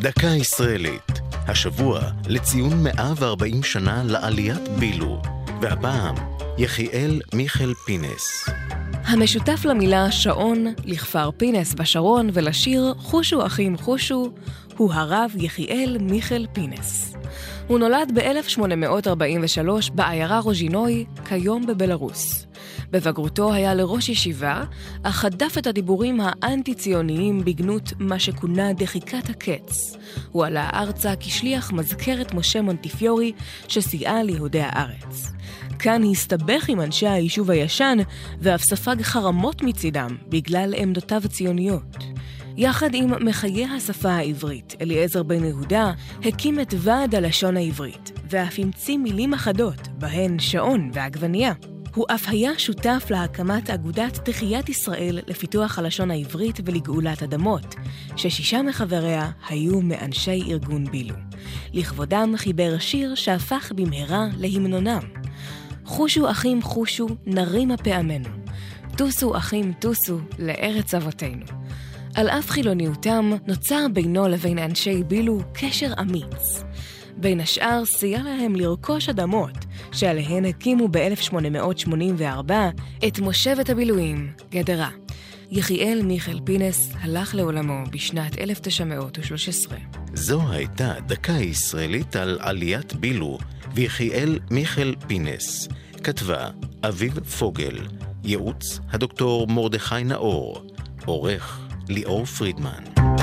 דקה ישראלית, השבוע לציון 140 שנה לעליית בילו, והפעם יחיאל מיכאל פינס. המשותף למילה שעון, לכפר פינס בשרון ולשיר חושו אחים חושו, הוא הרב יחיאל מיכאל פינס. הוא נולד ב-1843 בעיירה רוז'ינוי, כיום בבלארוס. בבגרותו היה לראש ישיבה, אך הדף את הדיבורים האנטי-ציוניים בגנות מה שכונה דחיקת הקץ. הוא עלה ארצה כשליח מזכרת משה מונטיפיורי, שסייעה ליהודי הארץ. כאן הסתבך עם אנשי היישוב הישן, ואף ספג חרמות מצידם בגלל עמדותיו הציוניות. יחד עם מחיי השפה העברית, אליעזר בן יהודה הקים את ועד הלשון העברית, ואף המציא מילים אחדות, בהן שעון ועגבנייה. הוא אף היה שותף להקמת אגודת תחיית ישראל לפיתוח הלשון העברית ולגאולת אדמות, ששישה מחבריה היו מאנשי ארגון בילו. לכבודם חיבר שיר שהפך במהרה להמנונם. חושו אחים חושו, נרימה פעמנו. טוסו אחים טוסו, לארץ אבותינו. על אף חילוניותם, נוצר בינו לבין אנשי בילו קשר אמיץ. בין השאר, סייע להם לרכוש אדמות, שעליהן הקימו ב-1884 את מושבת הבילויים, גדרה. יחיאל מיכאל פינס הלך לעולמו בשנת 1913. זו הייתה דקה ישראלית על עליית בילו ויחיאל מיכאל פינס. כתבה אביב פוגל, ייעוץ הדוקטור מרדכי נאור, עורך ליאור פרידמן.